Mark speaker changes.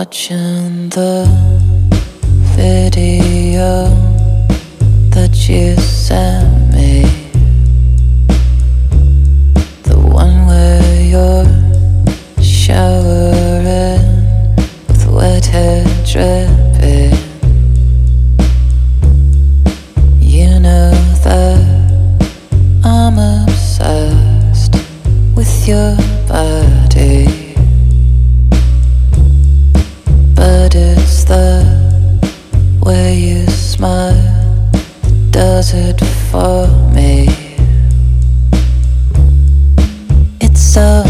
Speaker 1: watching the video that you sent. good for me. It's so